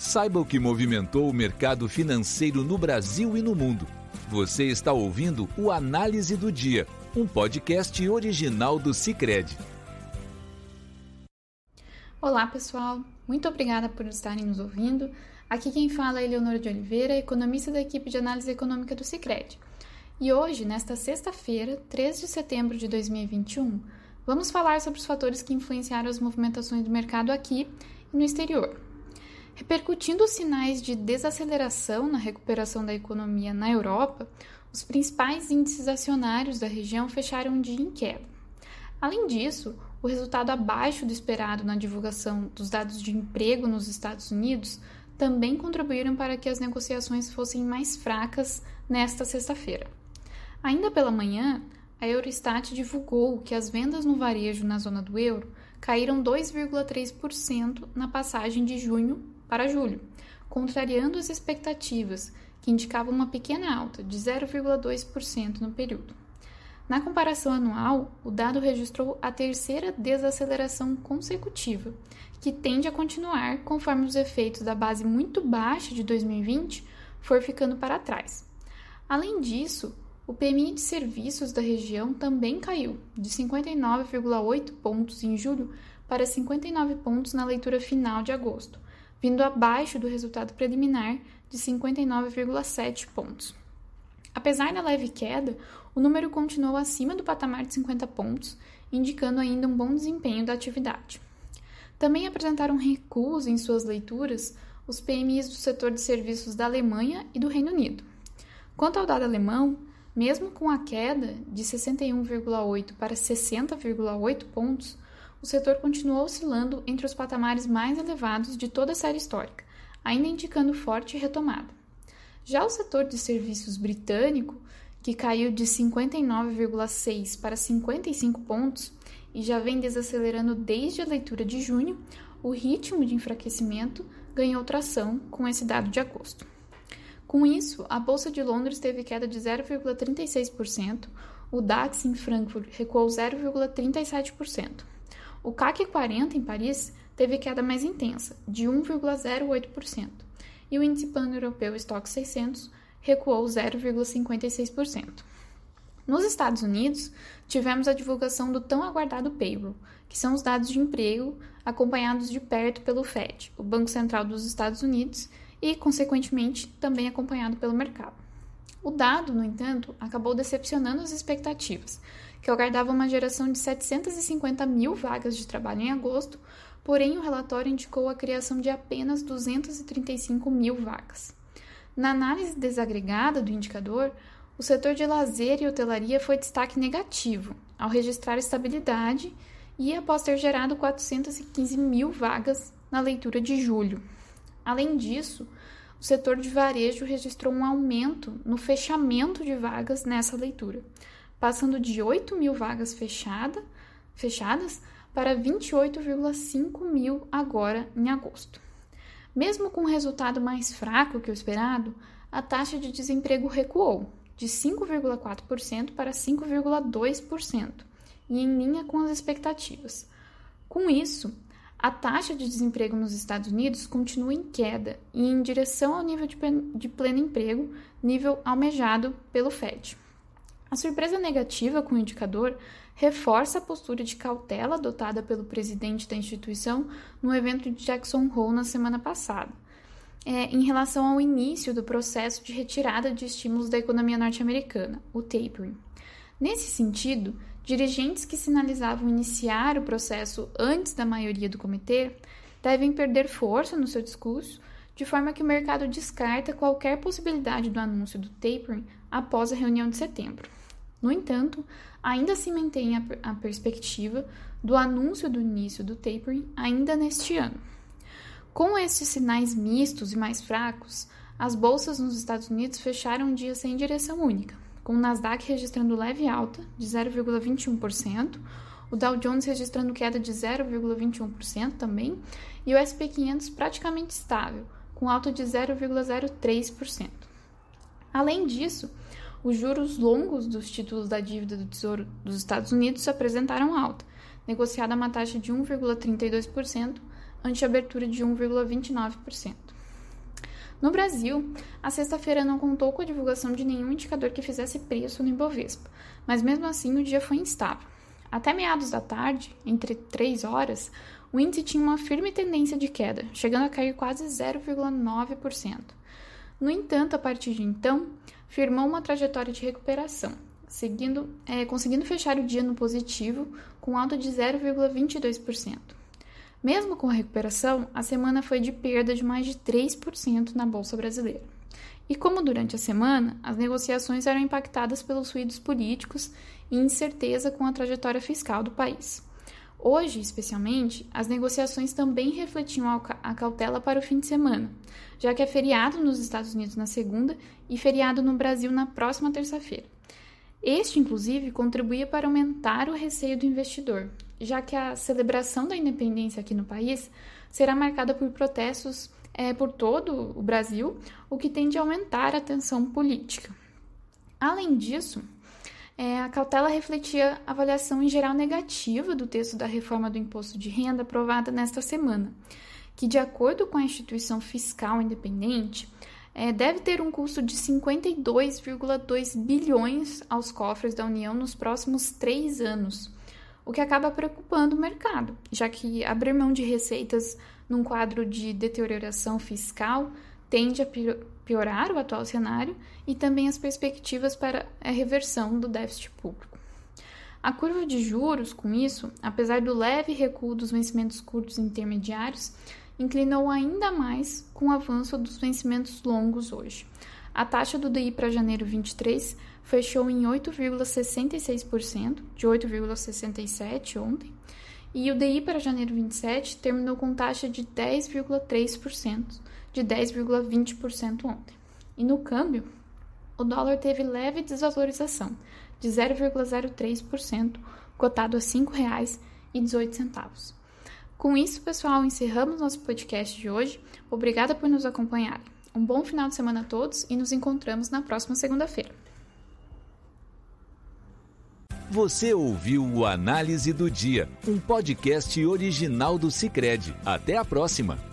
Saiba o que movimentou o mercado financeiro no Brasil e no mundo. Você está ouvindo o Análise do Dia, um podcast original do Cicred. Olá, pessoal. Muito obrigada por estarem nos ouvindo. Aqui quem fala é Eleonora de Oliveira, economista da equipe de análise econômica do Cicred. E hoje, nesta sexta-feira, 3 de setembro de 2021, vamos falar sobre os fatores que influenciaram as movimentações do mercado aqui e no exterior. Repercutindo os sinais de desaceleração na recuperação da economia na Europa, os principais índices acionários da região fecharam um dia em queda. Além disso, o resultado abaixo do esperado na divulgação dos dados de emprego nos Estados Unidos também contribuíram para que as negociações fossem mais fracas nesta sexta-feira. Ainda pela manhã, a Eurostat divulgou que as vendas no varejo na zona do euro caíram 2,3% na passagem de junho para julho, contrariando as expectativas, que indicavam uma pequena alta de 0,2% no período. Na comparação anual, o dado registrou a terceira desaceleração consecutiva, que tende a continuar conforme os efeitos da base muito baixa de 2020 for ficando para trás. Além disso, o PMI de serviços da região também caiu, de 59,8 pontos em julho para 59 pontos na leitura final de agosto, vindo abaixo do resultado preliminar de 59,7 pontos. Apesar da leve queda, o número continuou acima do patamar de 50 pontos, indicando ainda um bom desempenho da atividade. Também apresentaram recuos em suas leituras os PMIs do setor de serviços da Alemanha e do Reino Unido. Quanto ao dado alemão, mesmo com a queda de 61,8 para 60,8 pontos, o setor continuou oscilando entre os patamares mais elevados de toda a série histórica, ainda indicando forte retomada. Já o setor de serviços britânico, que caiu de 59,6 para 55 pontos e já vem desacelerando desde a leitura de junho, o ritmo de enfraquecimento ganhou tração com esse dado de agosto. Com isso, a Bolsa de Londres teve queda de 0,36%, o DAX em Frankfurt recuou 0,37%. O CAC 40 em Paris teve queda mais intensa, de 1,08%, e o índice pan-europeu Stock 600 recuou 0,56%. Nos Estados Unidos, tivemos a divulgação do tão aguardado payroll, que são os dados de emprego acompanhados de perto pelo Fed, o Banco Central dos Estados Unidos, e, consequentemente, também acompanhado pelo mercado. O dado, no entanto, acabou decepcionando as expectativas, que aguardavam uma geração de 750 mil vagas de trabalho em agosto, porém o relatório indicou a criação de apenas 235 mil vagas. Na análise desagregada do indicador, o setor de lazer e hotelaria foi destaque negativo, ao registrar estabilidade e após ter gerado 415 mil vagas na leitura de julho. Além disso, o setor de varejo registrou um aumento no fechamento de vagas nessa leitura, passando de 8 mil vagas fechada, fechadas para 28,5 mil agora em agosto. Mesmo com um resultado mais fraco que o esperado, a taxa de desemprego recuou de 5,4% para 5,2%, e em linha com as expectativas. Com isso, a taxa de desemprego nos Estados Unidos continua em queda e em direção ao nível de pleno emprego, nível almejado pelo FED. A surpresa negativa com o indicador reforça a postura de cautela adotada pelo presidente da instituição no evento de Jackson Hole na semana passada, é, em relação ao início do processo de retirada de estímulos da economia norte-americana, o tapering. Nesse sentido, dirigentes que sinalizavam iniciar o processo antes da maioria do comitê devem perder força no seu discurso, de forma que o mercado descarta qualquer possibilidade do anúncio do tapering após a reunião de setembro. No entanto, ainda se mantém a, a perspectiva do anúncio do início do tapering ainda neste ano. Com esses sinais mistos e mais fracos, as bolsas nos Estados Unidos fecharam um dia sem direção única, com o Nasdaq registrando leve alta de 0,21%, o Dow Jones registrando queda de 0,21% também, e o SP 500 praticamente estável, com alta de 0,03%. Além disso, os juros longos dos títulos da dívida do Tesouro dos Estados Unidos apresentaram alta, negociada a uma taxa de 1,32% ante abertura de 1,29%. No Brasil, a sexta-feira não contou com a divulgação de nenhum indicador que fizesse preço no Ibovespa, mas mesmo assim o dia foi instável. Até meados da tarde, entre 3 horas, o índice tinha uma firme tendência de queda, chegando a cair quase 0,9%. No entanto, a partir de então, firmou uma trajetória de recuperação, seguindo, é, conseguindo fechar o dia no positivo com alta de 0,22%. Mesmo com a recuperação, a semana foi de perda de mais de 3% na Bolsa Brasileira. E como durante a semana, as negociações eram impactadas pelos ruídos políticos e incerteza com a trajetória fiscal do país. Hoje, especialmente, as negociações também refletiam a cautela para o fim de semana, já que é feriado nos Estados Unidos na segunda e feriado no Brasil na próxima terça-feira. Este, inclusive, contribuía para aumentar o receio do investidor, já que a celebração da independência aqui no país será marcada por protestos é, por todo o Brasil, o que tende a aumentar a tensão política. Além disso, é, a cautela refletia a avaliação em geral negativa do texto da reforma do imposto de renda aprovada nesta semana, que, de acordo com a instituição fiscal independente, é, deve ter um custo de 52,2 bilhões aos cofres da União nos próximos três anos o que acaba preocupando o mercado, já que abrir mão de receitas num quadro de deterioração fiscal tende a piorar o atual cenário e também as perspectivas para a reversão do déficit público. A curva de juros, com isso, apesar do leve recuo dos vencimentos curtos e intermediários, inclinou ainda mais com o avanço dos vencimentos longos hoje. A taxa do DI para janeiro 23 fechou em 8,66%, de 8,67% ontem, e o DI para janeiro 27 terminou com taxa de 10,3%, de 10,20% ontem. E no câmbio, o dólar teve leve desvalorização, de 0,03%, cotado a R$ 5,18. Com isso, pessoal, encerramos nosso podcast de hoje. Obrigada por nos acompanhar. Um bom final de semana a todos e nos encontramos na próxima segunda-feira. Você ouviu o Análise do Dia, um podcast original do Cicred. Até a próxima!